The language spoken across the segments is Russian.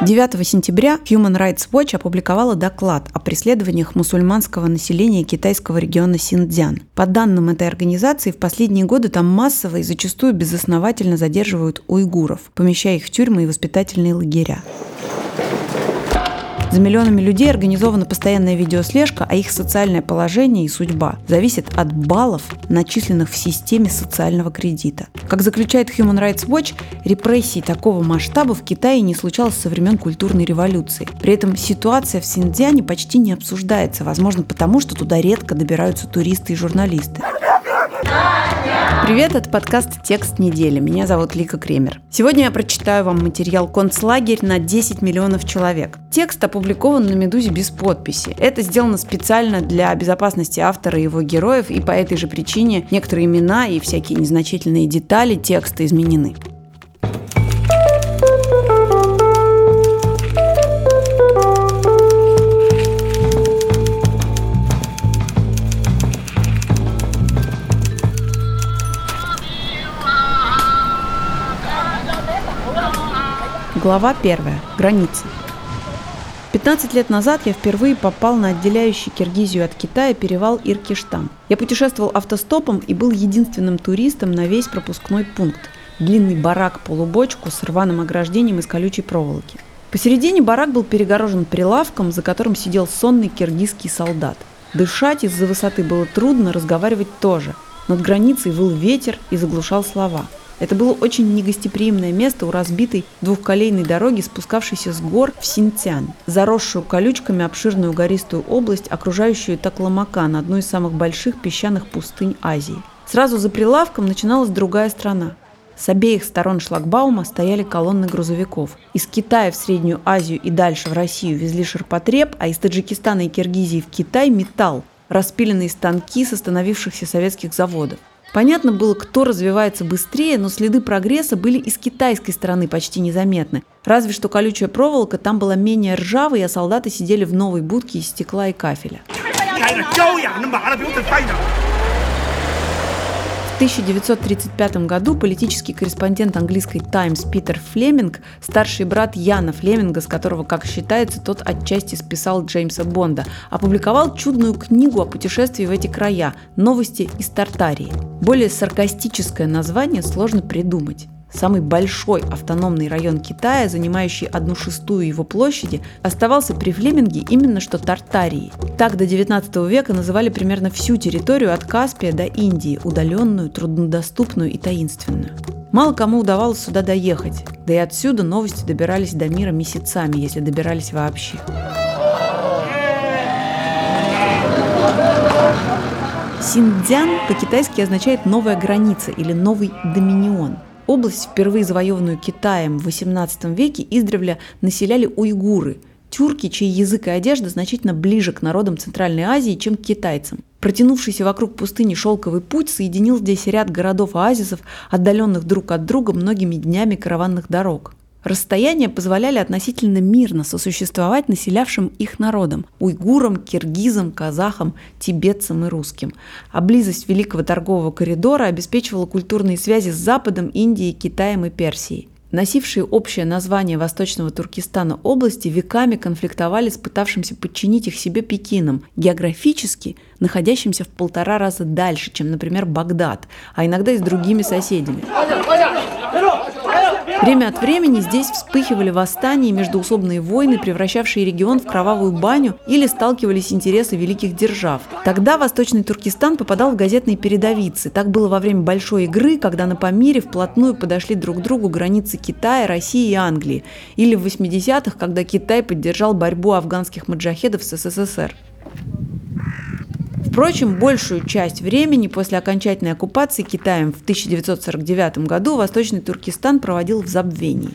9 сентября Human Rights Watch опубликовала доклад о преследованиях мусульманского населения китайского региона Синьцзян. По данным этой организации, в последние годы там массово и зачастую безосновательно задерживают уйгуров, помещая их в тюрьмы и воспитательные лагеря. За миллионами людей организована постоянная видеослежка, а их социальное положение и судьба зависит от баллов, начисленных в системе социального кредита. Как заключает Human Rights Watch, репрессий такого масштаба в Китае не случалось со времен культурной революции. При этом ситуация в Синьцзяне почти не обсуждается, возможно потому, что туда редко добираются туристы и журналисты. Привет, это подкаст «Текст недели». Меня зовут Лика Кремер. Сегодня я прочитаю вам материал «Концлагерь на 10 миллионов человек». Текст опубликован на «Медузе» без подписи. Это сделано специально для безопасности автора и его героев, и по этой же причине некоторые имена и всякие незначительные детали текста изменены. Глава 1. Границы. 15 лет назад я впервые попал на отделяющий Киргизию от Китая перевал Иркиштан. Я путешествовал автостопом и был единственным туристом на весь пропускной пункт. Длинный барак-полубочку с рваным ограждением из колючей проволоки. Посередине барак был перегорожен прилавком, за которым сидел сонный киргизский солдат. Дышать из-за высоты было трудно, разговаривать тоже. Над границей выл ветер и заглушал слова – это было очень негостеприимное место у разбитой двухколейной дороги, спускавшейся с гор в Синтян, заросшую колючками обширную гористую область, окружающую Такламакан, одну из самых больших песчаных пустынь Азии. Сразу за прилавком начиналась другая страна. С обеих сторон шлагбаума стояли колонны грузовиков. Из Китая в Среднюю Азию и дальше в Россию везли ширпотреб, а из Таджикистана и Киргизии в Китай – металл, распиленные станки с остановившихся советских заводов. Понятно было, кто развивается быстрее, но следы прогресса были и с китайской стороны почти незаметны. Разве что колючая проволока там была менее ржавой, а солдаты сидели в новой будке из стекла и кафеля. 1935 году политический корреспондент английской Times Питер Флеминг, старший брат Яна Флеминга, с которого, как считается, тот отчасти списал Джеймса Бонда, опубликовал чудную книгу о путешествии в эти края «Новости из Тартарии». Более саркастическое название сложно придумать. Самый большой автономный район Китая, занимающий одну шестую его площади, оставался при Флеминге именно что Тартарией. Так до 19 века называли примерно всю территорию от Каспия до Индии, удаленную, труднодоступную и таинственную. Мало кому удавалось сюда доехать, да и отсюда новости добирались до мира месяцами, если добирались вообще. Синдзян по-китайски означает «новая граница» или «новый доминион». Область, впервые завоеванную Китаем в XVIII веке, издревле населяли уйгуры – тюрки, чей язык и одежда значительно ближе к народам Центральной Азии, чем к китайцам. Протянувшийся вокруг пустыни шелковый путь соединил здесь ряд городов-оазисов, отдаленных друг от друга многими днями караванных дорог. Расстояния позволяли относительно мирно сосуществовать населявшим их народам – уйгурам, киргизам, казахам, тибетцам и русским. А близость Великого торгового коридора обеспечивала культурные связи с Западом, Индией, Китаем и Персией. Носившие общее название Восточного Туркестана области веками конфликтовали с пытавшимся подчинить их себе Пекином, географически находящимся в полтора раза дальше, чем, например, Багдад, а иногда и с другими соседями. Время от времени здесь вспыхивали восстания и междуусобные войны, превращавшие регион в кровавую баню или сталкивались интересы великих держав. Тогда Восточный Туркестан попадал в газетные передовицы. Так было во время большой игры, когда на Памире вплотную подошли друг к другу границы Китая, России и Англии. Или в 80-х, когда Китай поддержал борьбу афганских маджахедов с СССР. Впрочем, большую часть времени после окончательной оккупации Китаем в 1949 году Восточный Туркестан проводил в забвении.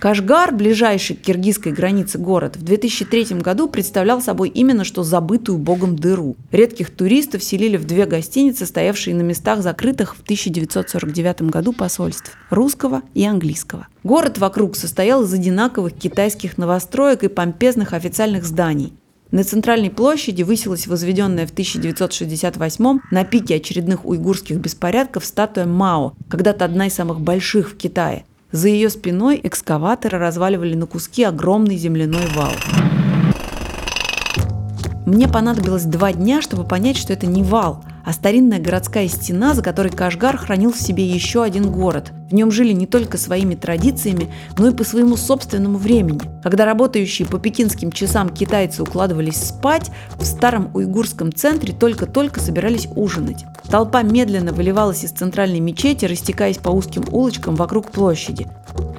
Кашгар, ближайший к киргизской границе город, в 2003 году представлял собой именно что забытую богом дыру. Редких туристов селили в две гостиницы, стоявшие на местах закрытых в 1949 году посольств – русского и английского. Город вокруг состоял из одинаковых китайских новостроек и помпезных официальных зданий. На центральной площади высилась возведенная в 1968 на пике очередных уйгурских беспорядков статуя Мао, когда-то одна из самых больших в Китае. За ее спиной экскаваторы разваливали на куски огромный земляной вал. Мне понадобилось два дня, чтобы понять, что это не вал, а старинная городская стена, за которой Кашгар хранил в себе еще один город. В нем жили не только своими традициями, но и по своему собственному времени. Когда работающие по пекинским часам китайцы укладывались спать, в старом уйгурском центре только-только собирались ужинать. Толпа медленно выливалась из центральной мечети, растекаясь по узким улочкам вокруг площади.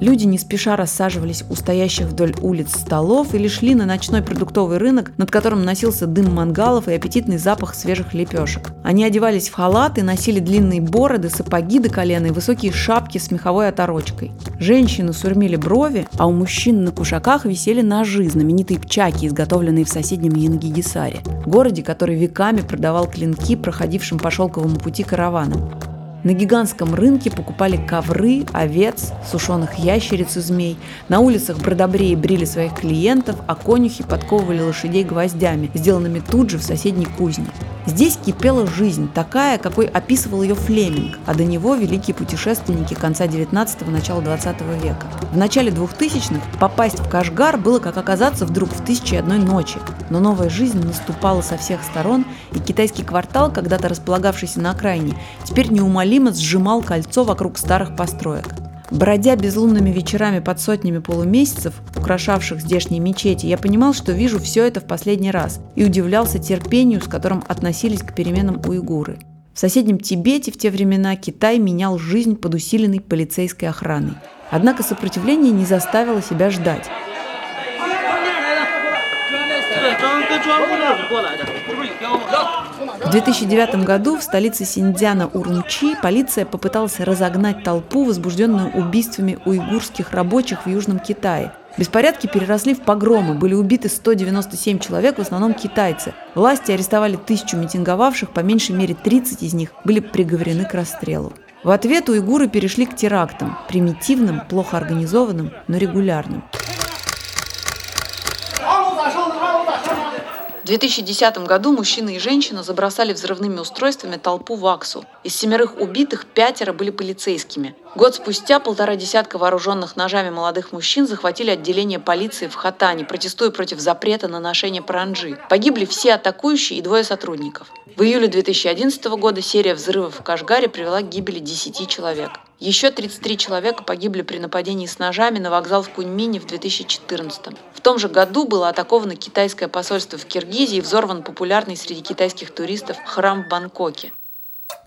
Люди не спеша рассаживались у стоящих вдоль улиц столов или шли на ночной продуктовый рынок, над которым носился дым мангалов и аппетитный запах свежих лепешек. Они одевались в халаты, носили длинные бороды, сапоги до колена и высокие шапки с меховой оторочкой. Женщины сурмили брови, а у мужчин на кушаках висели ножи, знаменитые пчаки, изготовленные в соседнем Янгигисаре, городе, который веками продавал клинки проходившим по шелковому пути караванам. На гигантском рынке покупали ковры, овец, сушеных ящериц и змей. На улицах бродобреи брили своих клиентов, а конюхи подковывали лошадей гвоздями, сделанными тут же в соседней кузне. Здесь кипела жизнь, такая, какой описывал ее Флеминг, а до него великие путешественники конца 19-го, начала 20 века. В начале 2000-х попасть в Кашгар было как оказаться вдруг в тысячи одной ночи. Но новая жизнь наступала со всех сторон, и китайский квартал, когда-то располагавшийся на окраине, теперь неумолимо сжимал кольцо вокруг старых построек. Бродя безлунными вечерами под сотнями полумесяцев, украшавших здешние мечети, я понимал, что вижу все это в последний раз и удивлялся терпению, с которым относились к переменам уйгуры. В соседнем Тибете в те времена Китай менял жизнь под усиленной полицейской охраной. Однако сопротивление не заставило себя ждать. В 2009 году в столице Синьцзяна Урумчи полиция попыталась разогнать толпу, возбужденную убийствами уйгурских рабочих в Южном Китае. Беспорядки переросли в погромы, были убиты 197 человек, в основном китайцы. Власти арестовали тысячу митинговавших, по меньшей мере 30 из них были приговорены к расстрелу. В ответ уйгуры перешли к терактам, примитивным, плохо организованным, но регулярным. В 2010 году мужчина и женщина забросали взрывными устройствами толпу в Аксу. Из семерых убитых пятеро были полицейскими. Год спустя полтора десятка вооруженных ножами молодых мужчин захватили отделение полиции в Хатане, протестуя против запрета на ношение паранджи. Погибли все атакующие и двое сотрудников. В июле 2011 года серия взрывов в Кашгаре привела к гибели 10 человек. Еще 33 человека погибли при нападении с ножами на вокзал в Куньмине в 2014. В том же году было атаковано китайское посольство в Киргизии и взорван популярный среди китайских туристов храм в Бангкоке.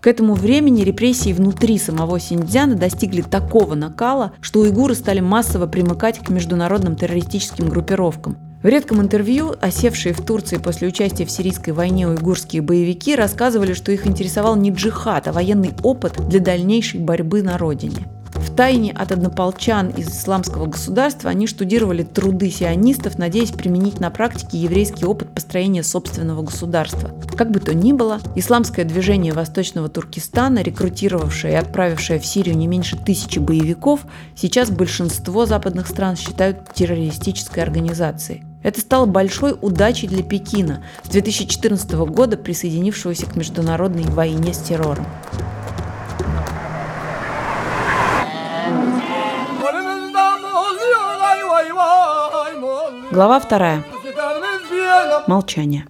К этому времени репрессии внутри самого Синьцзяна достигли такого накала, что уйгуры стали массово примыкать к международным террористическим группировкам. В редком интервью, осевшие в Турции после участия в сирийской войне уйгурские боевики рассказывали, что их интересовал не джихад, а военный опыт для дальнейшей борьбы на родине. В тайне от однополчан из исламского государства они штудировали труды сионистов, надеясь применить на практике еврейский опыт построения собственного государства. Как бы то ни было, исламское движение Восточного Туркестана, рекрутировавшее и отправившее в Сирию не меньше тысячи боевиков, сейчас большинство западных стран считают террористической организацией. Это стало большой удачей для Пекина с 2014 года, присоединившегося к международной войне с террором. Глава вторая. Молчание.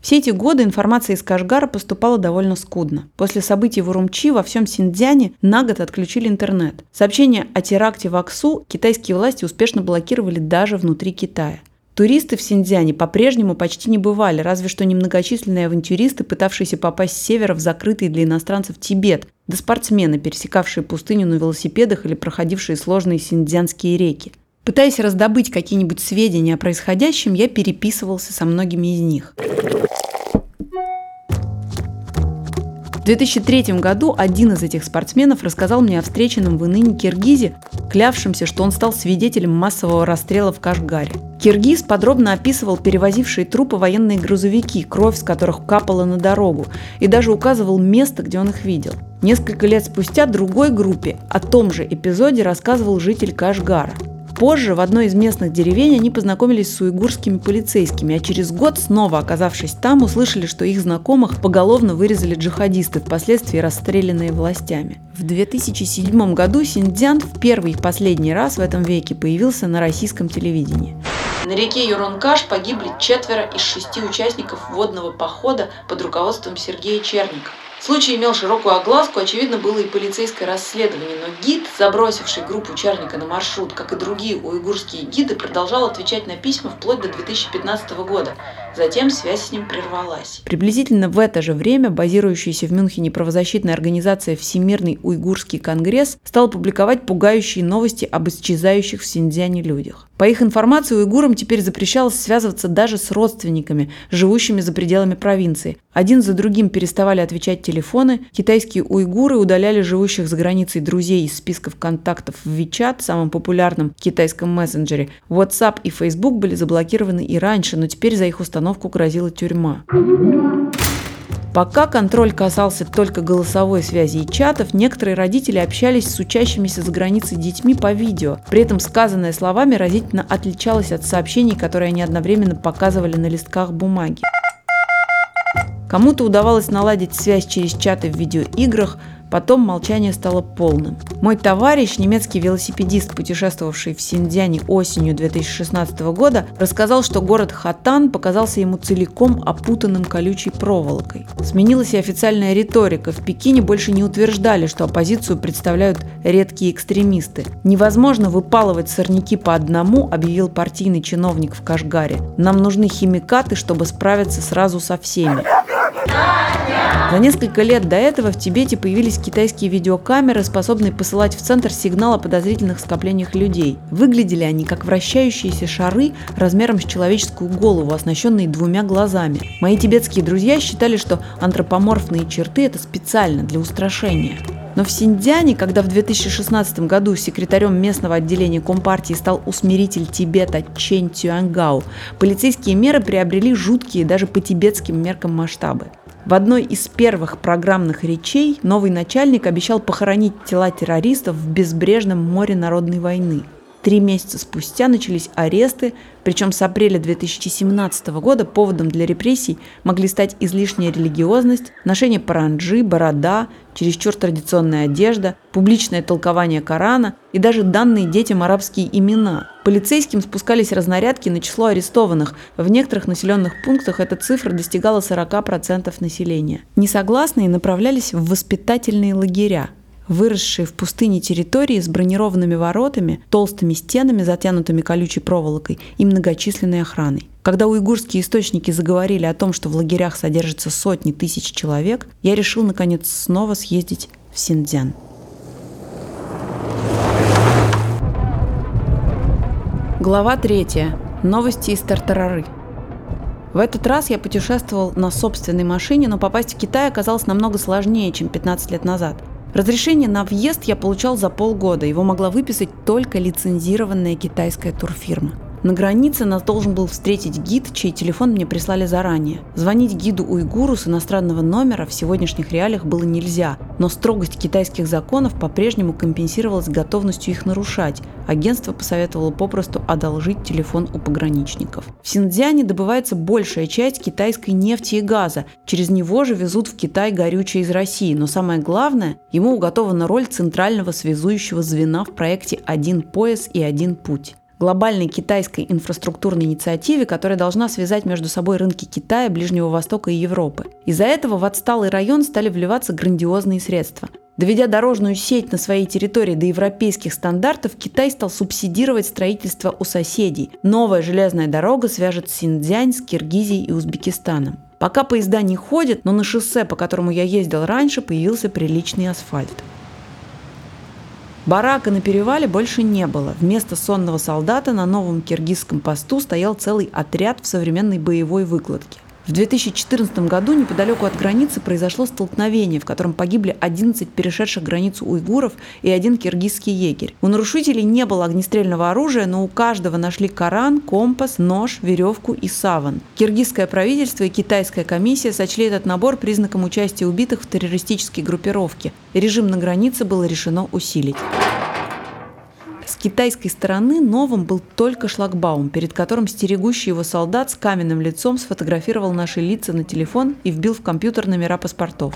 Все эти годы информация из Кашгара поступала довольно скудно. После событий в Урумчи во всем Синьцзяне на год отключили интернет. Сообщения о теракте в Аксу китайские власти успешно блокировали даже внутри Китая. Туристы в Синьцзяне по-прежнему почти не бывали, разве что немногочисленные авантюристы, пытавшиеся попасть с севера в закрытый для иностранцев Тибет, да спортсмены, пересекавшие пустыню на велосипедах или проходившие сложные синьцзянские реки. Пытаясь раздобыть какие-нибудь сведения о происходящем, я переписывался со многими из них. 2003 году один из этих спортсменов рассказал мне о встреченном в Иныне Киргизе, клявшемся, что он стал свидетелем массового расстрела в Кашгаре. Киргиз подробно описывал перевозившие трупы военные грузовики, кровь с которых капала на дорогу, и даже указывал место, где он их видел. Несколько лет спустя другой группе о том же эпизоде рассказывал житель Кашгара. Позже в одной из местных деревень они познакомились с уйгурскими полицейскими, а через год, снова оказавшись там, услышали, что их знакомых поголовно вырезали джихадисты, впоследствии расстрелянные властями. В 2007 году Синдзян в первый и последний раз в этом веке появился на российском телевидении. На реке Юрункаш погибли четверо из шести участников водного похода под руководством Сергея Черника. Случай имел широкую огласку, очевидно, было и полицейское расследование, но гид, забросивший группу Черника на маршрут, как и другие уйгурские гиды, продолжал отвечать на письма вплоть до 2015 года. Затем связь с ним прервалась. Приблизительно в это же время базирующаяся в Мюнхене правозащитная организация Всемирный уйгурский конгресс стала публиковать пугающие новости об исчезающих в Синьцзяне людях. По их информации, уйгурам теперь запрещалось связываться даже с родственниками, живущими за пределами провинции. Один за другим переставали отвечать телефоны, китайские уйгуры удаляли живущих за границей друзей из списков контактов в WeChat, самом популярном китайском мессенджере. WhatsApp и Facebook были заблокированы и раньше, но теперь за их установку грозила тюрьма. Пока контроль касался только голосовой связи и чатов, некоторые родители общались с учащимися за границей детьми по видео. При этом сказанное словами разительно отличалось от сообщений, которые они одновременно показывали на листках бумаги. Кому-то удавалось наладить связь через чаты в видеоиграх, Потом молчание стало полным. Мой товарищ, немецкий велосипедист, путешествовавший в Синьцзяне осенью 2016 года, рассказал, что город Хатан показался ему целиком опутанным колючей проволокой. Сменилась и официальная риторика. В Пекине больше не утверждали, что оппозицию представляют редкие экстремисты. «Невозможно выпалывать сорняки по одному», объявил партийный чиновник в Кашгаре. «Нам нужны химикаты, чтобы справиться сразу со всеми». За несколько лет до этого в Тибете появились китайские видеокамеры, способные посылать в центр сигнал о подозрительных скоплениях людей. Выглядели они как вращающиеся шары размером с человеческую голову, оснащенные двумя глазами. Мои тибетские друзья считали, что антропоморфные черты – это специально для устрашения. Но в Синьцзяне, когда в 2016 году секретарем местного отделения Компартии стал усмиритель Тибета Чен Цюангау, полицейские меры приобрели жуткие даже по тибетским меркам масштабы. В одной из первых программных речей новый начальник обещал похоронить тела террористов в безбрежном море народной войны. Три месяца спустя начались аресты, причем с апреля 2017 года поводом для репрессий могли стать излишняя религиозность, ношение паранджи, борода, чересчур традиционная одежда, публичное толкование Корана и даже данные детям арабские имена. Полицейским спускались разнарядки на число арестованных. В некоторых населенных пунктах эта цифра достигала 40% населения. Несогласные направлялись в воспитательные лагеря выросшие в пустыне территории с бронированными воротами, толстыми стенами, затянутыми колючей проволокой и многочисленной охраной. Когда уйгурские источники заговорили о том, что в лагерях содержатся сотни тысяч человек, я решил наконец снова съездить в Синдзян. Глава третья. Новости из Тартарары. В этот раз я путешествовал на собственной машине, но попасть в Китай оказалось намного сложнее, чем 15 лет назад. Разрешение на въезд я получал за полгода. Его могла выписать только лицензированная китайская турфирма. На границе нас должен был встретить гид, чей телефон мне прислали заранее. Звонить гиду-уйгуру с иностранного номера в сегодняшних реалиях было нельзя, но строгость китайских законов по-прежнему компенсировалась готовностью их нарушать. Агентство посоветовало попросту одолжить телефон у пограничников. В Синьцзяне добывается большая часть китайской нефти и газа. Через него же везут в Китай горючее из России. Но самое главное, ему уготована роль центрального связующего звена в проекте «Один пояс и один путь» глобальной китайской инфраструктурной инициативе, которая должна связать между собой рынки Китая, Ближнего Востока и Европы. Из-за этого в отсталый район стали вливаться грандиозные средства. Доведя дорожную сеть на своей территории до европейских стандартов, Китай стал субсидировать строительство у соседей. Новая железная дорога свяжет Синьцзянь с Киргизией и Узбекистаном. Пока поезда не ходят, но на шоссе, по которому я ездил раньше, появился приличный асфальт. Барака на перевале больше не было. Вместо сонного солдата на новом киргизском посту стоял целый отряд в современной боевой выкладке. В 2014 году неподалеку от границы произошло столкновение, в котором погибли 11 перешедших границу уйгуров и один киргизский егерь. У нарушителей не было огнестрельного оружия, но у каждого нашли Коран, компас, нож, веревку и саван. Киргизское правительство и китайская комиссия сочли этот набор признаком участия убитых в террористической группировке. Режим на границе было решено усилить. С китайской стороны новым был только шлагбаум, перед которым стерегущий его солдат с каменным лицом сфотографировал наши лица на телефон и вбил в компьютер номера паспортов.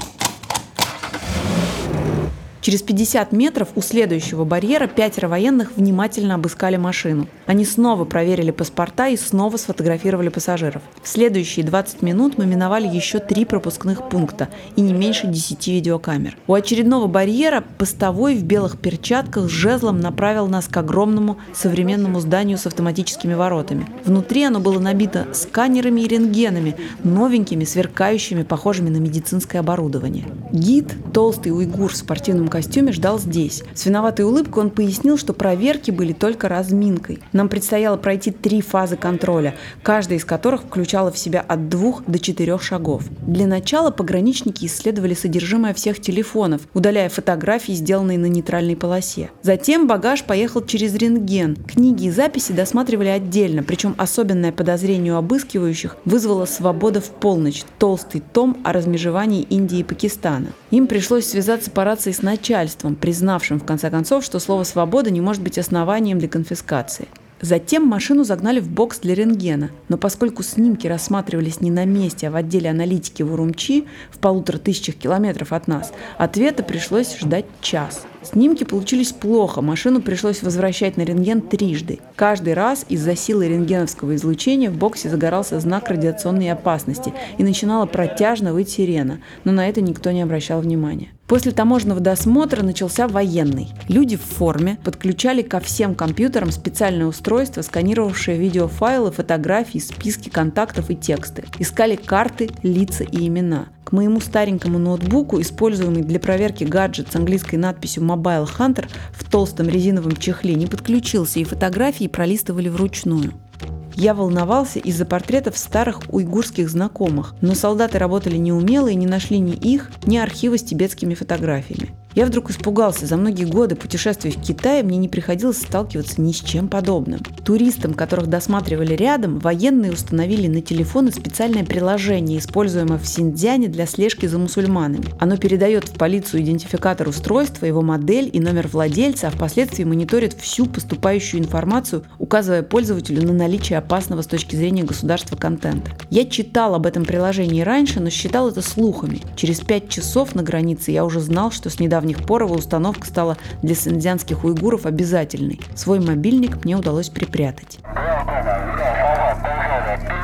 Через 50 метров у следующего барьера пятеро военных внимательно обыскали машину. Они снова проверили паспорта и снова сфотографировали пассажиров. В следующие 20 минут мы миновали еще три пропускных пункта и не меньше 10 видеокамер. У очередного барьера постовой в белых перчатках с жезлом направил нас к огромному современному зданию с автоматическими воротами. Внутри оно было набито сканерами и рентгенами, новенькими, сверкающими, похожими на медицинское оборудование. Гид, толстый уйгур в спортивном костюме ждал здесь. С виноватой улыбкой он пояснил, что проверки были только разминкой. Нам предстояло пройти три фазы контроля, каждая из которых включала в себя от двух до четырех шагов. Для начала пограничники исследовали содержимое всех телефонов, удаляя фотографии, сделанные на нейтральной полосе. Затем багаж поехал через рентген. Книги и записи досматривали отдельно, причем особенное подозрение у обыскивающих вызвало «Свобода в полночь» – толстый том о размежевании Индии и Пакистана. Им пришлось связаться по рации с начальством, признавшим в конце концов, что слово «свобода» не может быть основанием для конфискации. Затем машину загнали в бокс для рентгена, но поскольку снимки рассматривались не на месте, а в отделе аналитики в Урумчи, в полутора тысячах километров от нас, ответа пришлось ждать час. Снимки получились плохо, машину пришлось возвращать на рентген трижды. Каждый раз из-за силы рентгеновского излучения в боксе загорался знак радиационной опасности и начинала протяжно выть сирена, но на это никто не обращал внимания. После таможенного досмотра начался военный. Люди в форме подключали ко всем компьютерам специальное устройство, сканировавшее видеофайлы, фотографии, списки контактов и тексты. Искали карты, лица и имена. К моему старенькому ноутбуку, используемый для проверки гаджет с английской надписью Mobile Hunter в толстом резиновом чехле, не подключился, и фотографии пролистывали вручную. Я волновался из-за портретов старых уйгурских знакомых, но солдаты работали неумело и не нашли ни их, ни архива с тибетскими фотографиями. Я вдруг испугался. За многие годы путешествий в Китае мне не приходилось сталкиваться ни с чем подобным. Туристам, которых досматривали рядом, военные установили на телефоны специальное приложение, используемое в Синдзяне для слежки за мусульманами. Оно передает в полицию идентификатор устройства, его модель и номер владельца, а впоследствии мониторит всю поступающую информацию, указывая пользователю на наличие опасного с точки зрения государства контента. Я читал об этом приложении раньше, но считал это слухами. Через пять часов на границе я уже знал, что с недавних пор его установка стала для синдзянских уйгуров обязательной. Свой мобильник мне удалось припрятать.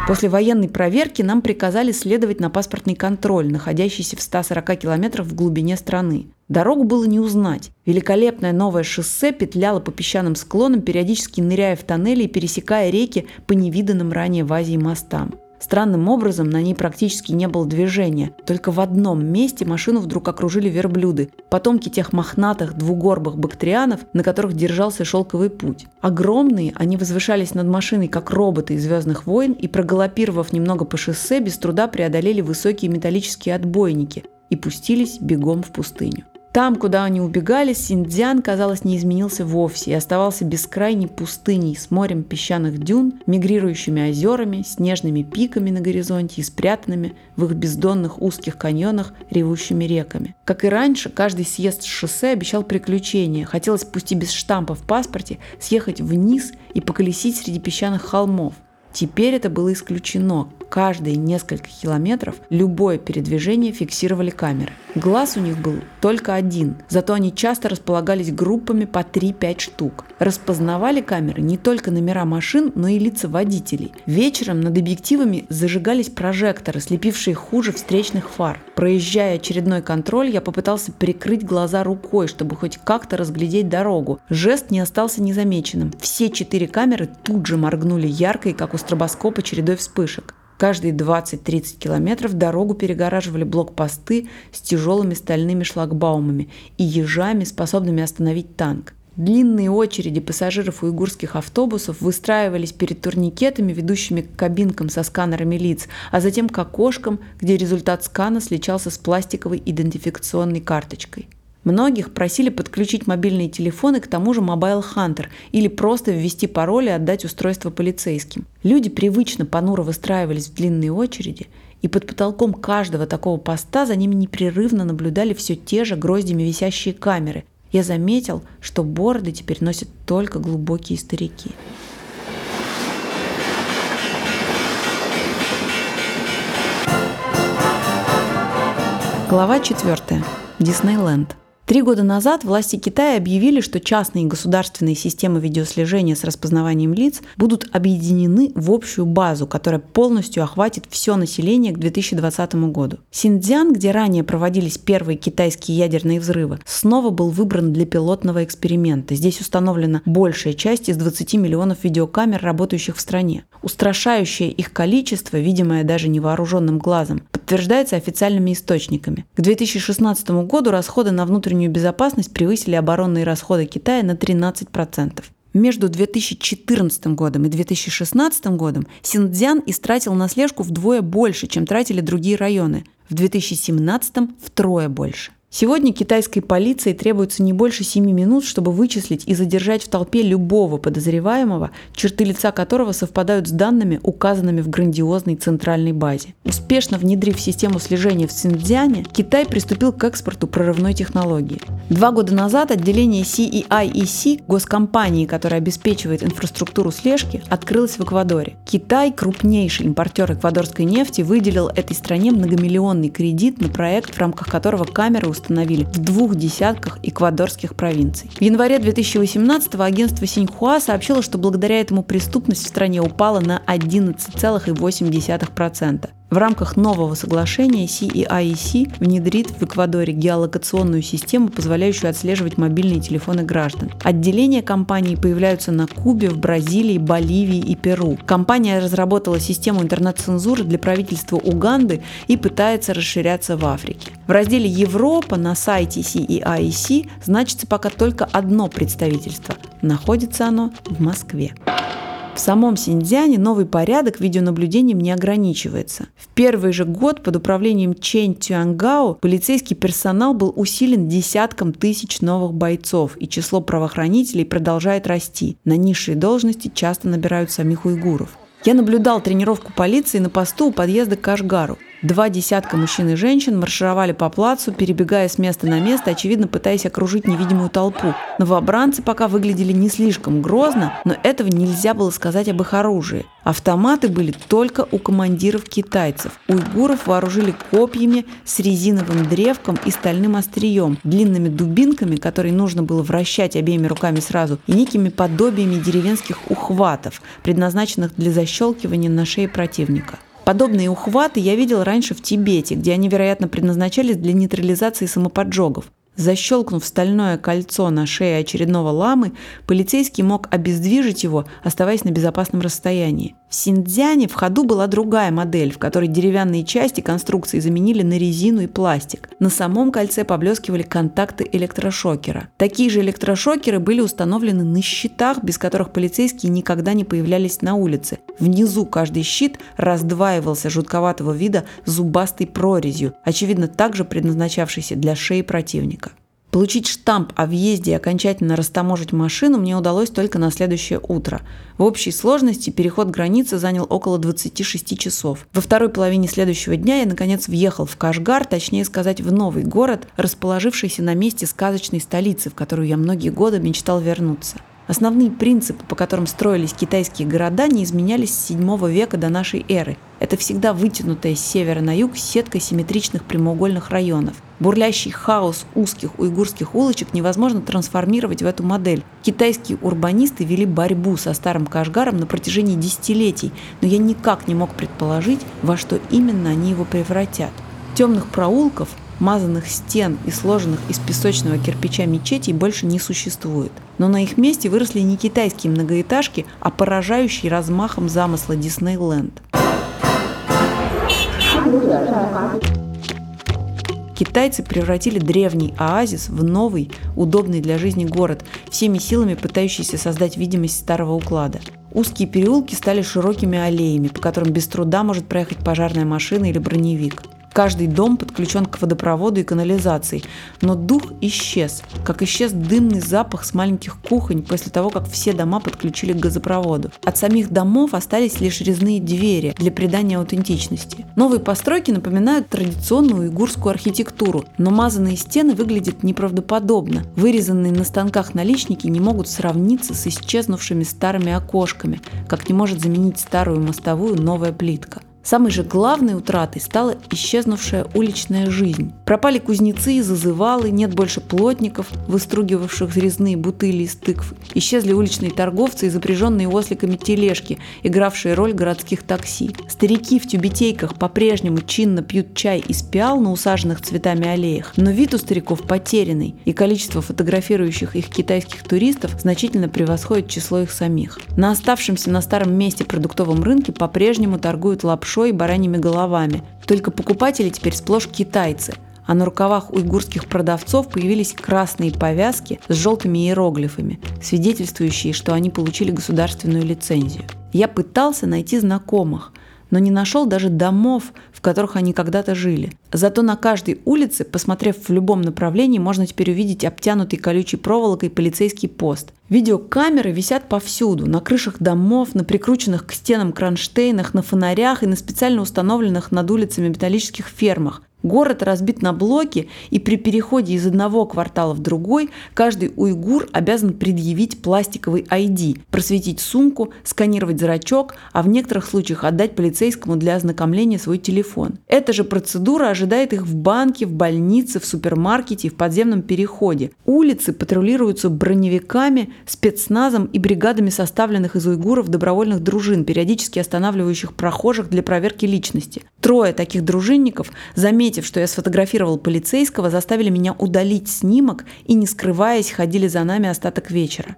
После военной проверки нам приказали следовать на паспортный контроль, находящийся в 140 километрах в глубине страны. Дорогу было не узнать. Великолепное новое шоссе петляло по песчаным склонам, периодически ныряя в тоннели и пересекая реки по невиданным ранее в Азии мостам. Странным образом на ней практически не было движения. Только в одном месте машину вдруг окружили верблюды, потомки тех мохнатых двугорбых бактрианов, на которых держался шелковый путь. Огромные, они возвышались над машиной, как роботы из «Звездных войн», и, прогалопировав немного по шоссе, без труда преодолели высокие металлические отбойники и пустились бегом в пустыню. Там, куда они убегали, Синдзян, казалось, не изменился вовсе и оставался бескрайней пустыней с морем песчаных дюн, мигрирующими озерами, снежными пиками на горизонте и спрятанными в их бездонных узких каньонах ревущими реками. Как и раньше, каждый съезд с шоссе обещал приключения. Хотелось, пусть и без штампа в паспорте, съехать вниз и поколесить среди песчаных холмов. Теперь это было исключено. Каждые несколько километров любое передвижение фиксировали камеры. Глаз у них был только один, зато они часто располагались группами по 3-5 штук. Распознавали камеры не только номера машин, но и лица водителей. Вечером над объективами зажигались прожекторы, слепившие хуже встречных фар. Проезжая очередной контроль, я попытался прикрыть глаза рукой, чтобы хоть как-то разглядеть дорогу. Жест не остался незамеченным. Все четыре камеры тут же моргнули яркой, как у стробоскопа, чередой вспышек. Каждые 20-30 километров дорогу перегораживали блокпосты с тяжелыми стальными шлагбаумами и ежами, способными остановить танк. Длинные очереди пассажиров уйгурских автобусов выстраивались перед турникетами, ведущими к кабинкам со сканерами лиц, а затем к окошкам, где результат скана сличался с пластиковой идентификационной карточкой. Многих просили подключить мобильные телефоны к тому же Mobile Hunter или просто ввести пароль и отдать устройство полицейским. Люди привычно понуро выстраивались в длинные очереди, и под потолком каждого такого поста за ними непрерывно наблюдали все те же гроздями висящие камеры. я заметил, что бороды теперь носят только глубокие старики. Глава 4. Диснейленд. Три года назад власти Китая объявили, что частные и государственные системы видеослежения с распознаванием лиц будут объединены в общую базу, которая полностью охватит все население к 2020 году. Синьцзян, где ранее проводились первые китайские ядерные взрывы, снова был выбран для пилотного эксперимента. Здесь установлена большая часть из 20 миллионов видеокамер, работающих в стране. Устрашающее их количество, видимое даже невооруженным глазом, подтверждается официальными источниками. К 2016 году расходы на внутреннюю безопасность превысили оборонные расходы Китая на 13%. Между 2014 годом и 2016 годом Синьцзян истратил на слежку вдвое больше, чем тратили другие районы. В 2017 втрое больше. Сегодня китайской полиции требуется не больше 7 минут, чтобы вычислить и задержать в толпе любого подозреваемого, черты лица которого совпадают с данными, указанными в грандиозной центральной базе. Успешно внедрив систему слежения в Цинцзяне, Китай приступил к экспорту прорывной технологии. Два года назад отделение CEIEC, госкомпании, которая обеспечивает инфраструктуру слежки, открылось в Эквадоре. Китай, крупнейший импортер эквадорской нефти, выделил этой стране многомиллионный кредит на проект, в рамках которого камеры установлены установили в двух десятках эквадорских провинций. В январе 2018 агентство Синьхуа сообщило, что благодаря этому преступность в стране упала на 11,8%. В рамках нового соглашения CEIEC внедрит в Эквадоре геолокационную систему, позволяющую отслеживать мобильные телефоны граждан. Отделения компании появляются на Кубе, в Бразилии, Боливии и Перу. Компания разработала систему интернет-цензуры для правительства Уганды и пытается расширяться в Африке. В разделе «Европа» на сайте CEIEC значится пока только одно представительство. Находится оно в Москве. В самом Синьцзяне новый порядок видеонаблюдением не ограничивается. В первый же год под управлением Чэнь Цюангао полицейский персонал был усилен десятком тысяч новых бойцов, и число правоохранителей продолжает расти. На низшие должности часто набирают самих уйгуров. Я наблюдал тренировку полиции на посту у подъезда к Кашгару. Два десятка мужчин и женщин маршировали по плацу, перебегая с места на место, очевидно пытаясь окружить невидимую толпу. Новобранцы пока выглядели не слишком грозно, но этого нельзя было сказать об их оружии. Автоматы были только у командиров китайцев. Уйгуров вооружили копьями с резиновым древком и стальным острием, длинными дубинками, которые нужно было вращать обеими руками сразу, и некими подобиями деревенских ухватов, предназначенных для защелкивания на шее противника. Подобные ухваты я видел раньше в Тибете, где они, вероятно, предназначались для нейтрализации самоподжогов. Защелкнув стальное кольцо на шее очередного ламы, полицейский мог обездвижить его, оставаясь на безопасном расстоянии. Синдзяне в ходу была другая модель, в которой деревянные части конструкции заменили на резину и пластик. На самом кольце поблескивали контакты электрошокера. Такие же электрошокеры были установлены на щитах, без которых полицейские никогда не появлялись на улице. Внизу каждый щит раздваивался жутковатого вида зубастой прорезью, очевидно также предназначавшейся для шеи противника. Получить штамп о въезде и окончательно растаможить машину мне удалось только на следующее утро. В общей сложности переход границы занял около 26 часов. Во второй половине следующего дня я, наконец, въехал в Кашгар, точнее сказать, в новый город, расположившийся на месте сказочной столицы, в которую я многие годы мечтал вернуться. Основные принципы, по которым строились китайские города, не изменялись с 7 века до нашей эры. Это всегда вытянутая с севера на юг сетка симметричных прямоугольных районов. Бурлящий хаос узких уйгурских улочек невозможно трансформировать в эту модель. Китайские урбанисты вели борьбу со старым Кашгаром на протяжении десятилетий, но я никак не мог предположить, во что именно они его превратят. Темных проулков, мазанных стен и сложенных из песочного кирпича мечетей больше не существует. Но на их месте выросли не китайские многоэтажки, а поражающие размахом замысла Диснейленд. Китайцы превратили древний оазис в новый, удобный для жизни город, всеми силами пытающийся создать видимость старого уклада. Узкие переулки стали широкими аллеями, по которым без труда может проехать пожарная машина или броневик. Каждый дом подключен к водопроводу и канализации, но дух исчез, как исчез дымный запах с маленьких кухонь после того, как все дома подключили к газопроводу. От самих домов остались лишь резные двери для придания аутентичности. Новые постройки напоминают традиционную уйгурскую архитектуру, но мазанные стены выглядят неправдоподобно. Вырезанные на станках наличники не могут сравниться с исчезнувшими старыми окошками, как не может заменить старую мостовую новая плитка. Самой же главной утратой стала исчезнувшая уличная жизнь. Пропали кузнецы и зазывалы, нет больше плотников, выстругивавших резные бутыли из тыкв. Исчезли уличные торговцы и запряженные осликами тележки, игравшие роль городских такси. Старики в тюбетейках по-прежнему чинно пьют чай из пиал на усаженных цветами аллеях, но вид у стариков потерянный, и количество фотографирующих их китайских туристов значительно превосходит число их самих. На оставшемся на старом месте продуктовом рынке по-прежнему торгуют лапшой лапшой и бараньими головами. Только покупатели теперь сплошь китайцы, а на рукавах уйгурских продавцов появились красные повязки с желтыми иероглифами, свидетельствующие, что они получили государственную лицензию. Я пытался найти знакомых, но не нашел даже домов, в которых они когда-то жили. Зато на каждой улице, посмотрев в любом направлении, можно теперь увидеть обтянутый колючей проволокой полицейский пост. Видеокамеры висят повсюду, на крышах домов, на прикрученных к стенам кронштейнах, на фонарях и на специально установленных над улицами металлических фермах. Город разбит на блоки, и при переходе из одного квартала в другой каждый уйгур обязан предъявить пластиковый ID, просветить сумку, сканировать зрачок, а в некоторых случаях отдать полицейскому для ознакомления свой телефон. Эта же процедура ожидает их в банке, в больнице, в супермаркете и в подземном переходе. Улицы патрулируются броневиками, спецназом и бригадами составленных из уйгуров добровольных дружин, периодически останавливающих прохожих для проверки личности. Трое таких дружинников, заметив заметив, что я сфотографировал полицейского, заставили меня удалить снимок и, не скрываясь, ходили за нами остаток вечера.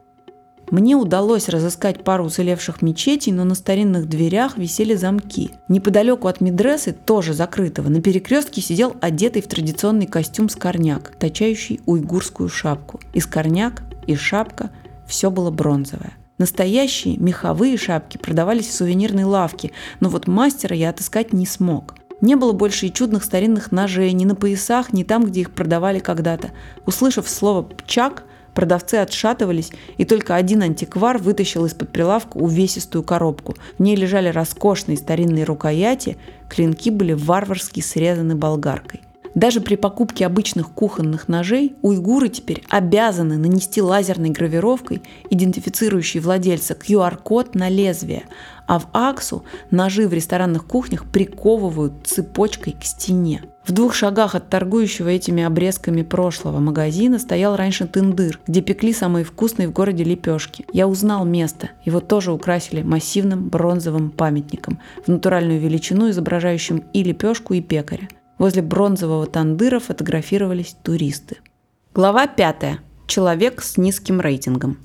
Мне удалось разыскать пару уцелевших мечетей, но на старинных дверях висели замки. Неподалеку от медресы, тоже закрытого, на перекрестке сидел одетый в традиционный костюм скорняк, точающий уйгурскую шапку. И скорняк, и шапка – все было бронзовое. Настоящие меховые шапки продавались в сувенирной лавке, но вот мастера я отыскать не смог. Не было больше и чудных старинных ножей ни на поясах, ни там, где их продавали когда-то. Услышав слово «пчак», продавцы отшатывались, и только один антиквар вытащил из-под прилавка увесистую коробку. В ней лежали роскошные старинные рукояти, клинки были варварски срезаны болгаркой. Даже при покупке обычных кухонных ножей уйгуры теперь обязаны нанести лазерной гравировкой, идентифицирующей владельца, QR-код на лезвие, а в Аксу ножи в ресторанных кухнях приковывают цепочкой к стене. В двух шагах от торгующего этими обрезками прошлого магазина стоял раньше тындыр, где пекли самые вкусные в городе лепешки. Я узнал место. Его тоже украсили массивным бронзовым памятником в натуральную величину, изображающим и лепешку, и пекаря. Возле бронзового тандыра фотографировались туристы. Глава 5. Человек с низким рейтингом.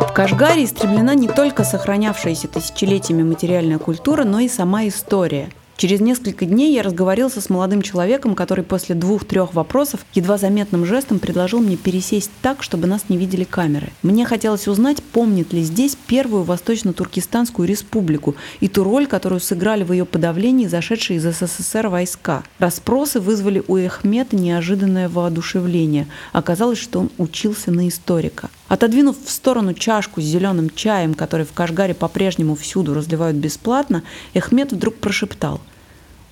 В Кашгаре истреблена не только сохранявшаяся тысячелетиями материальная культура, но и сама история – Через несколько дней я разговорился с молодым человеком, который после двух-трех вопросов едва заметным жестом предложил мне пересесть так, чтобы нас не видели камеры. Мне хотелось узнать, помнит ли здесь первую Восточно-Туркестанскую республику и ту роль, которую сыграли в ее подавлении зашедшие из СССР войска. Распросы вызвали у Эхмета неожиданное воодушевление. Оказалось, что он учился на историка. Отодвинув в сторону чашку с зеленым чаем, который в Кашгаре по-прежнему всюду разливают бесплатно, Эхмед вдруг прошептал.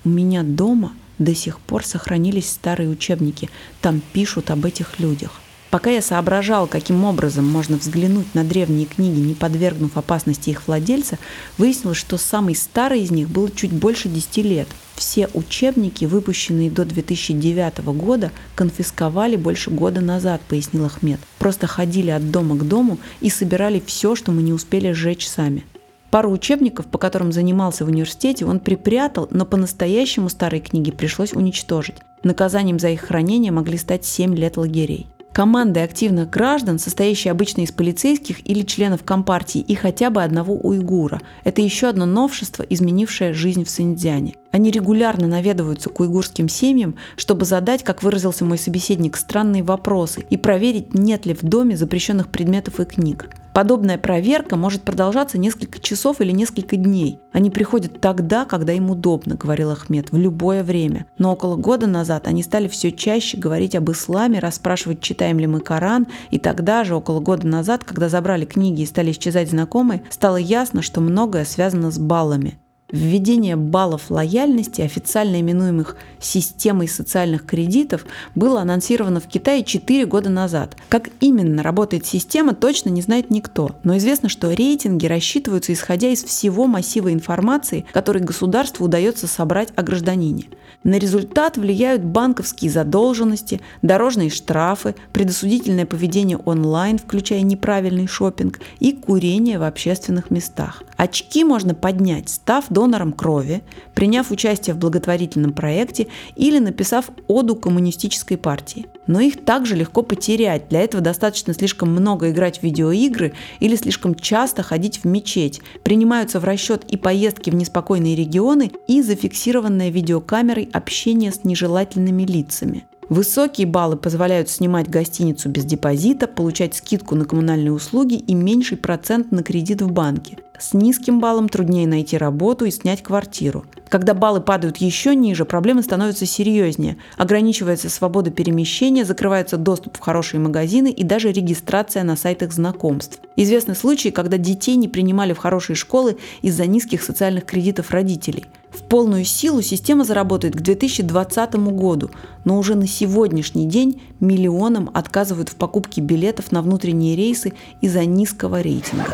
«У меня дома до сих пор сохранились старые учебники. Там пишут об этих людях. Пока я соображал, каким образом можно взглянуть на древние книги, не подвергнув опасности их владельца, выяснилось, что самый старый из них был чуть больше 10 лет. Все учебники, выпущенные до 2009 года, конфисковали больше года назад, пояснил Ахмед. Просто ходили от дома к дому и собирали все, что мы не успели сжечь сами. Пару учебников, по которым занимался в университете, он припрятал, но по-настоящему старые книги пришлось уничтожить. Наказанием за их хранение могли стать 7 лет лагерей команды активных граждан, состоящие обычно из полицейских или членов компартии и хотя бы одного уйгура. Это еще одно новшество, изменившее жизнь в Синьцзяне. Они регулярно наведываются к уйгурским семьям, чтобы задать, как выразился мой собеседник, странные вопросы и проверить, нет ли в доме запрещенных предметов и книг. Подобная проверка может продолжаться несколько часов или несколько дней. Они приходят тогда, когда им удобно, говорил Ахмед, в любое время. Но около года назад они стали все чаще говорить об исламе, расспрашивать, читаем ли мы Коран, и тогда же, около года назад, когда забрали книги и стали исчезать знакомые, стало ясно, что многое связано с баллами. Введение баллов лояльности, официально именуемых системой социальных кредитов, было анонсировано в Китае 4 года назад. Как именно работает система, точно не знает никто, но известно, что рейтинги рассчитываются исходя из всего массива информации, который государству удается собрать о гражданине. На результат влияют банковские задолженности, дорожные штрафы, предосудительное поведение онлайн, включая неправильный шопинг, и курение в общественных местах. Очки можно поднять, став донором крови, приняв участие в благотворительном проекте или написав оду коммунистической партии. Но их также легко потерять. Для этого достаточно слишком много играть в видеоигры или слишком часто ходить в мечеть. Принимаются в расчет и поездки в неспокойные регионы, и зафиксированное видеокамерой общение с нежелательными лицами. Высокие баллы позволяют снимать гостиницу без депозита, получать скидку на коммунальные услуги и меньший процент на кредит в банке. С низким баллом труднее найти работу и снять квартиру. Когда баллы падают еще ниже, проблемы становятся серьезнее. Ограничивается свобода перемещения, закрывается доступ в хорошие магазины и даже регистрация на сайтах знакомств. Известны случаи, когда детей не принимали в хорошие школы из-за низких социальных кредитов родителей. В полную силу система заработает к 2020 году, но уже на сегодняшний день миллионам отказывают в покупке билетов на внутренние рейсы из-за низкого рейтинга.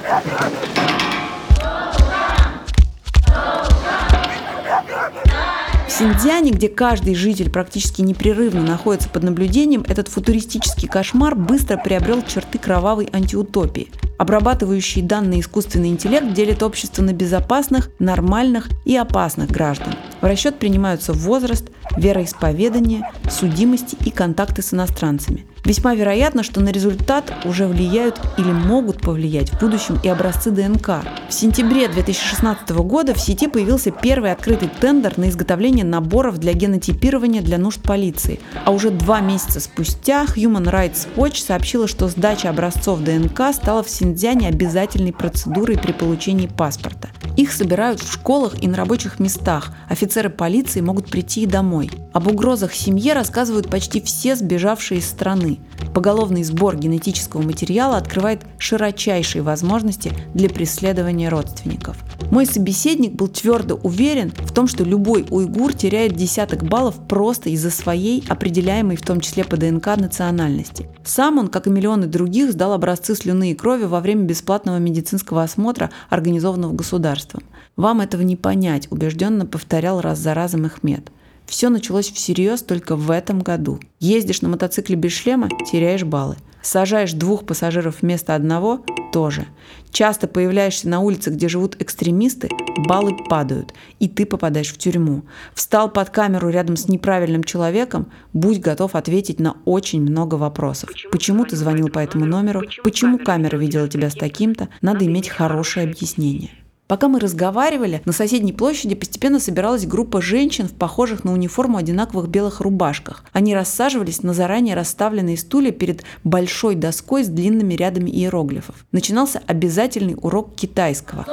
Синьцзяне, где каждый житель практически непрерывно находится под наблюдением, этот футуристический кошмар быстро приобрел черты кровавой антиутопии. Обрабатывающий данные искусственный интеллект делит общество на безопасных, нормальных и опасных граждан. В расчет принимаются возраст, вероисповедание, судимости и контакты с иностранцами. Весьма вероятно, что на результат уже влияют или могут повлиять в будущем и образцы ДНК. В сентябре 2016 года в сети появился первый открытый тендер на изготовление наборов для генотипирования для нужд полиции. А уже два месяца спустя Human Rights Watch сообщила, что сдача образцов ДНК стала в Синьцзяне обязательной процедурой при получении паспорта. Их собирают в школах и на рабочих местах. Офицеры полиции могут прийти и домой. Об угрозах семье рассказывают почти все сбежавшие из страны. Поголовный сбор генетического материала открывает широчайшие возможности для преследования родственников. Мой собеседник был твердо уверен в том, что любой уйгур теряет десяток баллов просто из-за своей, определяемой в том числе по ДНК, национальности. Сам он, как и миллионы других, сдал образцы слюны и крови во время бесплатного медицинского осмотра, организованного государством. «Вам этого не понять», – убежденно повторял раз за разом Ахмед. Все началось всерьез только в этом году. Ездишь на мотоцикле без шлема – теряешь баллы. Сажаешь двух пассажиров вместо одного – тоже. Часто появляешься на улице, где живут экстремисты – баллы падают, и ты попадаешь в тюрьму. Встал под камеру рядом с неправильным человеком – будь готов ответить на очень много вопросов. Почему, Почему ты звонил по этому номеру? Почему камера видела тебя с таким-то? Надо иметь хорошее объяснение. Пока мы разговаривали, на соседней площади постепенно собиралась группа женщин в похожих на униформу одинаковых белых рубашках. Они рассаживались на заранее расставленные стулья перед большой доской с длинными рядами иероглифов. Начинался обязательный урок китайского.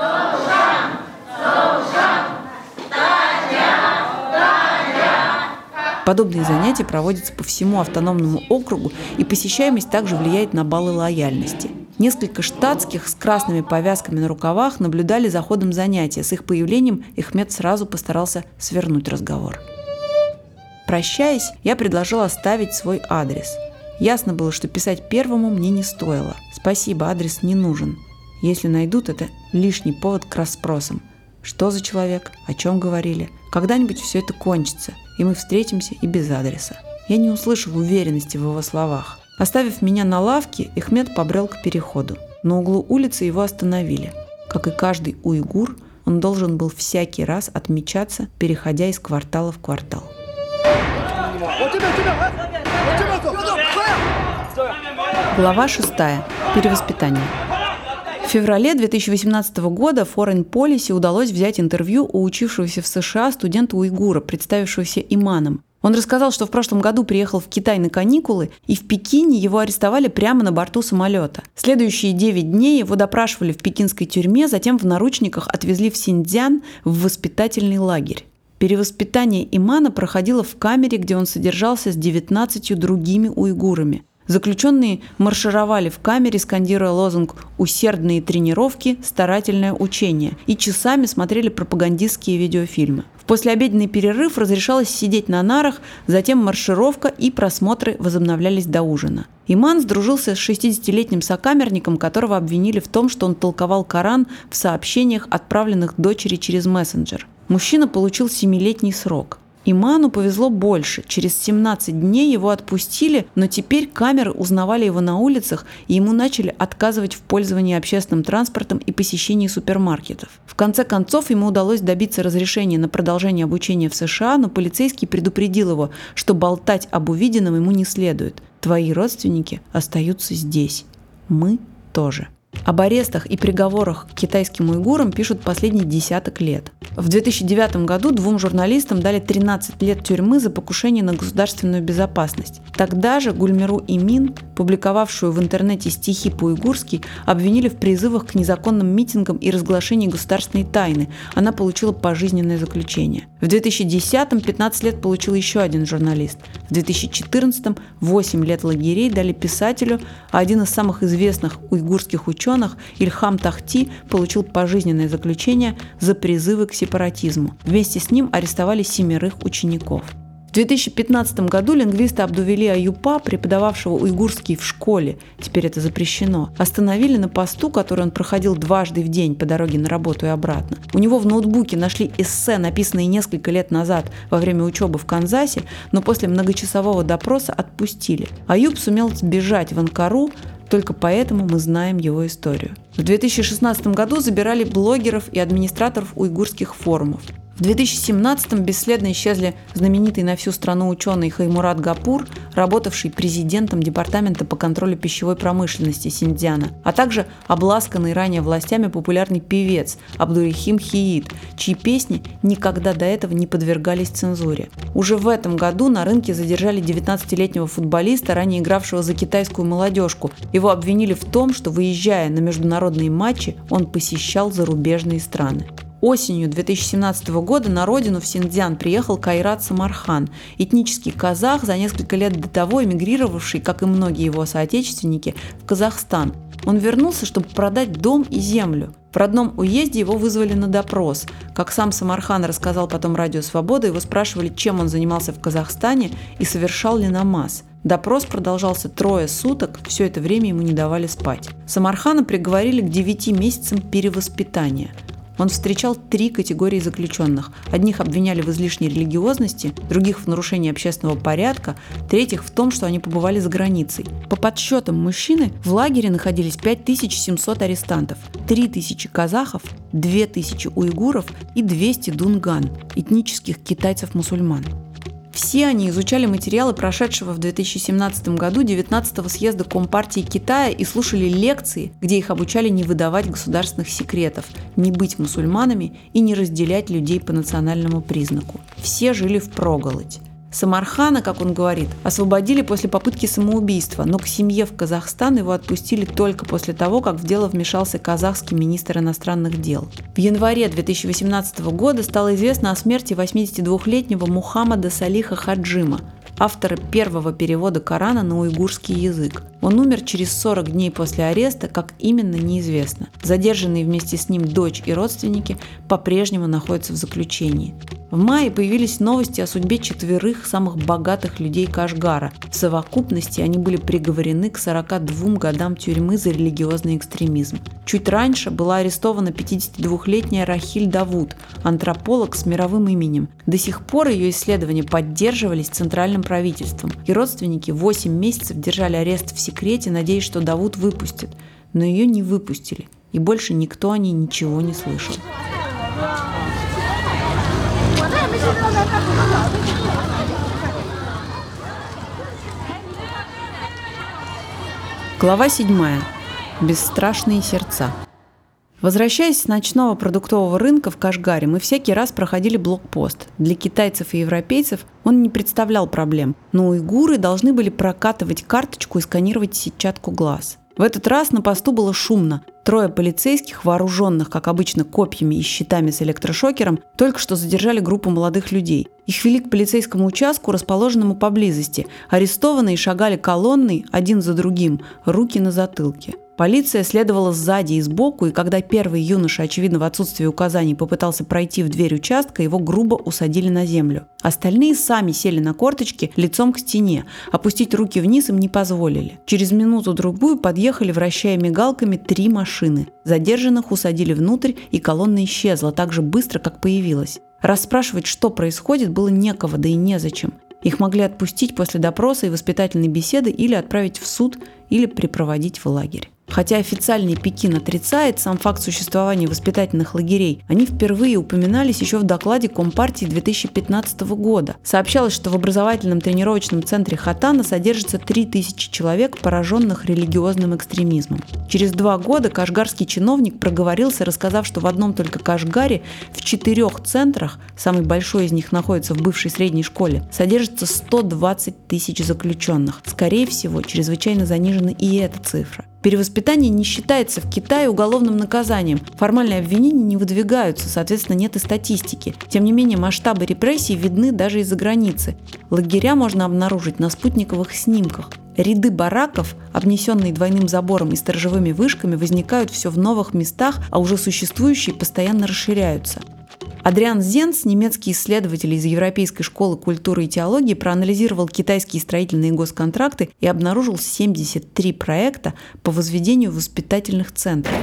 Подобные занятия проводятся по всему автономному округу, и посещаемость также влияет на баллы лояльности. Несколько штатских с красными повязками на рукавах наблюдали за ходом занятия. С их появлением Эхмед сразу постарался свернуть разговор. Прощаясь, я предложил оставить свой адрес. Ясно было, что писать первому мне не стоило. Спасибо, адрес не нужен. Если найдут, это лишний повод к расспросам. Что за человек? О чем говорили? Когда-нибудь все это кончится, и мы встретимся и без адреса. Я не услышал уверенности в его словах. Оставив меня на лавке, Эхмед побрел к переходу. На углу улицы его остановили. Как и каждый уйгур, он должен был всякий раз отмечаться, переходя из квартала в квартал. Глава 6. Перевоспитание. В феврале 2018 года Foreign Policy удалось взять интервью у учившегося в США студента уйгура, представившегося иманом. Он рассказал, что в прошлом году приехал в Китай на каникулы, и в Пекине его арестовали прямо на борту самолета. Следующие 9 дней его допрашивали в пекинской тюрьме, затем в наручниках отвезли в Синьцзян в воспитательный лагерь. Перевоспитание Имана проходило в камере, где он содержался с 19 другими уйгурами. Заключенные маршировали в камере, скандируя лозунг «Усердные тренировки, старательное учение» и часами смотрели пропагандистские видеофильмы. В послеобеденный перерыв разрешалось сидеть на нарах, затем маршировка и просмотры возобновлялись до ужина. Иман сдружился с 60-летним сокамерником, которого обвинили в том, что он толковал Коран в сообщениях, отправленных дочери через мессенджер. Мужчина получил 7-летний срок. Иману повезло больше. Через 17 дней его отпустили, но теперь камеры узнавали его на улицах, и ему начали отказывать в пользовании общественным транспортом и посещении супермаркетов. В конце концов, ему удалось добиться разрешения на продолжение обучения в США, но полицейский предупредил его, что болтать об увиденном ему не следует. Твои родственники остаются здесь. Мы тоже. Об арестах и приговорах к китайским уйгурам пишут последние десяток лет. В 2009 году двум журналистам дали 13 лет тюрьмы за покушение на государственную безопасность. Тогда же Гульмиру Имин, публиковавшую в интернете стихи по-уйгурски, обвинили в призывах к незаконным митингам и разглашении государственной тайны. Она получила пожизненное заключение. В 2010-м 15 лет получил еще один журналист. В 2014-м 8 лет лагерей дали писателю, а один из самых известных уйгурских ученых Ильхам Тахти получил пожизненное заключение за призывы к сепаратизму. Вместе с ним арестовали семерых учеников. В 2015 году лингвиста Абдувели Аюпа, преподававшего уйгурский в школе, теперь это запрещено, остановили на посту, который он проходил дважды в день по дороге на работу и обратно. У него в ноутбуке нашли эссе, написанные несколько лет назад во время учебы в Канзасе, но после многочасового допроса отпустили. Аюб сумел сбежать в Анкару, только поэтому мы знаем его историю. В 2016 году забирали блогеров и администраторов уйгурских форумов. В 2017-м бесследно исчезли знаменитый на всю страну ученый Хаймурат Гапур, работавший президентом Департамента по контролю пищевой промышленности Синдзяна, а также обласканный ранее властями популярный певец Абдурихим Хиит, чьи песни никогда до этого не подвергались цензуре. Уже в этом году на рынке задержали 19-летнего футболиста, ранее игравшего за китайскую молодежку. Его обвинили в том, что выезжая на международные матчи, он посещал зарубежные страны. Осенью 2017 года на родину в Синьцзян приехал Кайрат Самархан, этнический казах, за несколько лет до того эмигрировавший, как и многие его соотечественники, в Казахстан. Он вернулся, чтобы продать дом и землю. В родном уезде его вызвали на допрос. Как сам Самархан рассказал потом Радио Свобода, его спрашивали, чем он занимался в Казахстане и совершал ли намаз. Допрос продолжался трое суток, все это время ему не давали спать. Самархана приговорили к 9 месяцам перевоспитания – он встречал три категории заключенных. Одних обвиняли в излишней религиозности, других в нарушении общественного порядка, третьих в том, что они побывали за границей. По подсчетам мужчины в лагере находились 5700 арестантов, 3000 казахов, 2000 уйгуров и 200 дунган, этнических китайцев-мусульман. Все они изучали материалы прошедшего в 2017 году 19-го съезда Компартии Китая и слушали лекции, где их обучали не выдавать государственных секретов, не быть мусульманами и не разделять людей по национальному признаку. Все жили в проголодь. Самархана, как он говорит, освободили после попытки самоубийства, но к семье в Казахстан его отпустили только после того, как в дело вмешался казахский министр иностранных дел. В январе 2018 года стало известно о смерти 82-летнего Мухаммада Салиха Хаджима, автора первого перевода Корана на уйгурский язык. Он умер через 40 дней после ареста, как именно неизвестно. Задержанные вместе с ним дочь и родственники по-прежнему находятся в заключении. В мае появились новости о судьбе четверых самых богатых людей Кашгара. В совокупности они были приговорены к 42 годам тюрьмы за религиозный экстремизм. Чуть раньше была арестована 52-летняя Рахиль Давуд, антрополог с мировым именем. До сих пор ее исследования поддерживались центральным правительством, и родственники 8 месяцев держали арест в секрете, надеясь, что Давуд выпустит. Но ее не выпустили, и больше никто о ней ничего не слышал. Глава 7. Бесстрашные сердца. Возвращаясь с ночного продуктового рынка в Кашгаре, мы всякий раз проходили блокпост. Для китайцев и европейцев он не представлял проблем, но уйгуры должны были прокатывать карточку и сканировать сетчатку глаз. В этот раз на посту было шумно. Трое полицейских, вооруженных, как обычно, копьями и щитами с электрошокером, только что задержали группу молодых людей. Их вели к полицейскому участку, расположенному поблизости. Арестованные шагали колонной, один за другим, руки на затылке. Полиция следовала сзади и сбоку, и когда первый юноша, очевидно в отсутствии указаний, попытался пройти в дверь участка, его грубо усадили на землю. Остальные сами сели на корточки лицом к стене. Опустить руки вниз им не позволили. Через минуту-другую подъехали, вращая мигалками, три машины. Задержанных усадили внутрь, и колонна исчезла так же быстро, как появилась. Расспрашивать, что происходит, было некого, да и незачем. Их могли отпустить после допроса и воспитательной беседы или отправить в суд, или припроводить в лагерь. Хотя официальный Пекин отрицает сам факт существования воспитательных лагерей, они впервые упоминались еще в докладе Компартии 2015 года. Сообщалось, что в образовательном тренировочном центре Хатана содержится 3000 человек, пораженных религиозным экстремизмом. Через два года кашгарский чиновник проговорился, рассказав, что в одном только Кашгаре в четырех центрах, самый большой из них находится в бывшей средней школе, содержится 120 тысяч заключенных. Скорее всего, чрезвычайно занижена и эта цифра. Перевоспитание не считается в Китае уголовным наказанием. Формальные обвинения не выдвигаются, соответственно, нет и статистики. Тем не менее, масштабы репрессий видны даже из-за границы. Лагеря можно обнаружить на спутниковых снимках. Ряды бараков, обнесенные двойным забором и сторожевыми вышками, возникают все в новых местах, а уже существующие постоянно расширяются. Адриан Зенс, немецкий исследователь из Европейской школы культуры и теологии, проанализировал китайские строительные госконтракты и обнаружил 73 проекта по возведению воспитательных центров.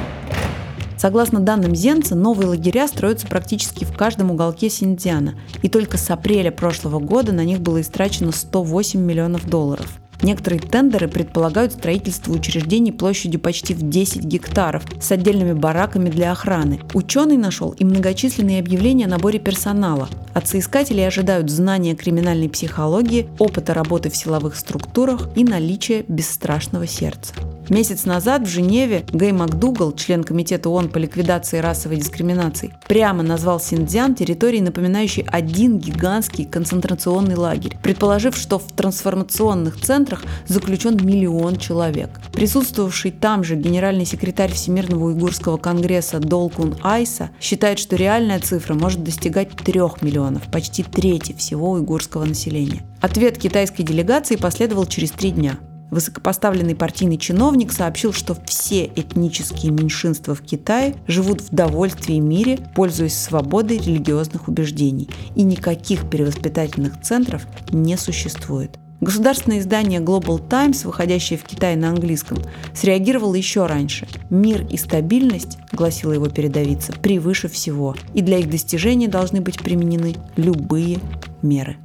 Согласно данным Зенца, новые лагеря строятся практически в каждом уголке Синьцзяна, и только с апреля прошлого года на них было истрачено 108 миллионов долларов. Некоторые тендеры предполагают строительство учреждений площадью почти в 10 гектаров с отдельными бараками для охраны. Ученый нашел и многочисленные объявления о наборе персонала. От соискателей ожидают знания криминальной психологии, опыта работы в силовых структурах и наличия бесстрашного сердца. Месяц назад в Женеве Гэй МакДугал, член Комитета ООН по ликвидации расовой дискриминации, прямо назвал Синьцзян территорией, напоминающей один гигантский концентрационный лагерь, предположив, что в трансформационных центрах заключен миллион человек. Присутствовавший там же генеральный секретарь Всемирного уйгурского конгресса Долкун Айса считает, что реальная цифра может достигать трех миллионов, почти трети всего уйгурского населения. Ответ китайской делегации последовал через три дня. Высокопоставленный партийный чиновник сообщил, что все этнические меньшинства в Китае живут в довольстве и мире, пользуясь свободой религиозных убеждений, и никаких перевоспитательных центров не существует. Государственное издание Global Times, выходящее в Китае на английском, среагировало еще раньше. «Мир и стабильность», — гласила его передовица, — «превыше всего, и для их достижения должны быть применены любые меры».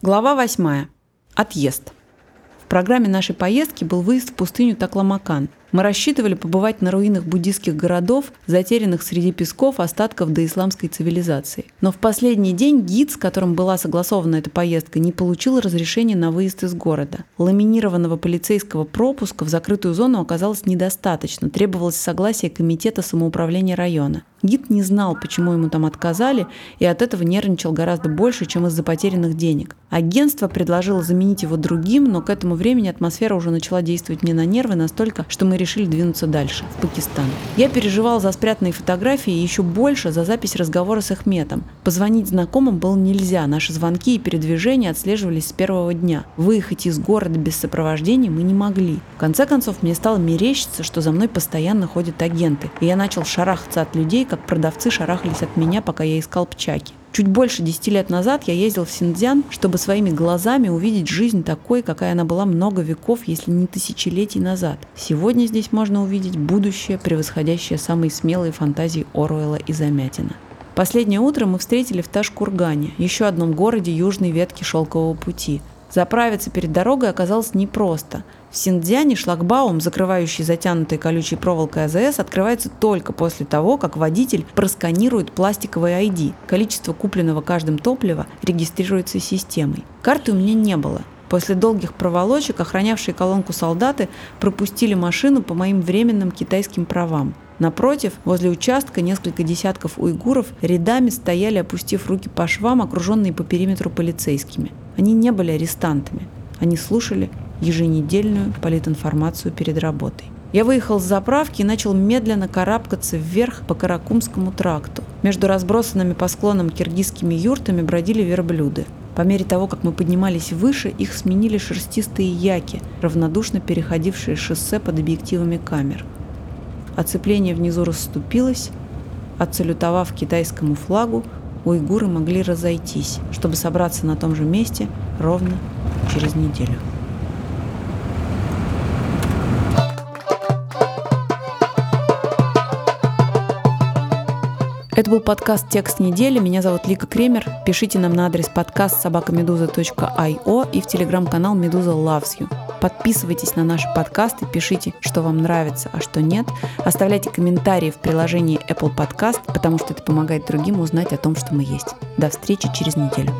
Глава 8. Отъезд. В программе нашей поездки был выезд в пустыню Такламакан. Мы рассчитывали побывать на руинах буддийских городов, затерянных среди песков остатков доисламской цивилизации. Но в последний день гид, с которым была согласована эта поездка, не получил разрешения на выезд из города. Ламинированного полицейского пропуска в закрытую зону оказалось недостаточно, требовалось согласие комитета самоуправления района. Гид не знал, почему ему там отказали, и от этого нервничал гораздо больше, чем из-за потерянных денег. Агентство предложило заменить его другим, но к этому времени атмосфера уже начала действовать мне на нервы настолько, что мы решили двинуться дальше, в Пакистан. Я переживал за спрятанные фотографии и еще больше за запись разговора с Ахметом. Позвонить знакомым было нельзя, наши звонки и передвижения отслеживались с первого дня. Выехать из города без сопровождения мы не могли. В конце концов, мне стало мерещиться, что за мной постоянно ходят агенты, и я начал шарахаться от людей, как продавцы шарахались от меня, пока я искал пчаки. Чуть больше десяти лет назад я ездил в Синьцзян, чтобы своими глазами увидеть жизнь такой, какая она была много веков, если не тысячелетий назад. Сегодня здесь можно увидеть будущее, превосходящее самые смелые фантазии Оруэлла и Замятина. Последнее утро мы встретили в Ташкургане, еще одном городе южной ветки шелкового пути. Заправиться перед дорогой оказалось непросто. В Синдзяне шлагбаум, закрывающий затянутой колючей проволокой АЗС, открывается только после того, как водитель просканирует пластиковый ID. Количество купленного каждым топлива регистрируется системой. Карты у меня не было. После долгих проволочек охранявшие колонку солдаты пропустили машину по моим временным китайским правам. Напротив, возле участка несколько десятков уйгуров рядами стояли, опустив руки по швам, окруженные по периметру полицейскими. Они не были арестантами. Они слушали еженедельную политинформацию перед работой. Я выехал с заправки и начал медленно карабкаться вверх по Каракумскому тракту. Между разбросанными по склонам киргизскими юртами бродили верблюды. По мере того, как мы поднимались выше, их сменили шерстистые яки, равнодушно переходившие шоссе под объективами камер. Оцепление внизу расступилось, отсалютовав китайскому флагу, уйгуры могли разойтись, чтобы собраться на том же месте ровно через неделю. Это был подкаст «Текст недели». Меня зовут Лика Кремер. Пишите нам на адрес подкаст собакамедуза.io и в телеграм-канал «Медуза loves you». Подписывайтесь на наши подкасты, пишите, что вам нравится, а что нет. Оставляйте комментарии в приложении Apple Podcast, потому что это помогает другим узнать о том, что мы есть. До встречи через неделю.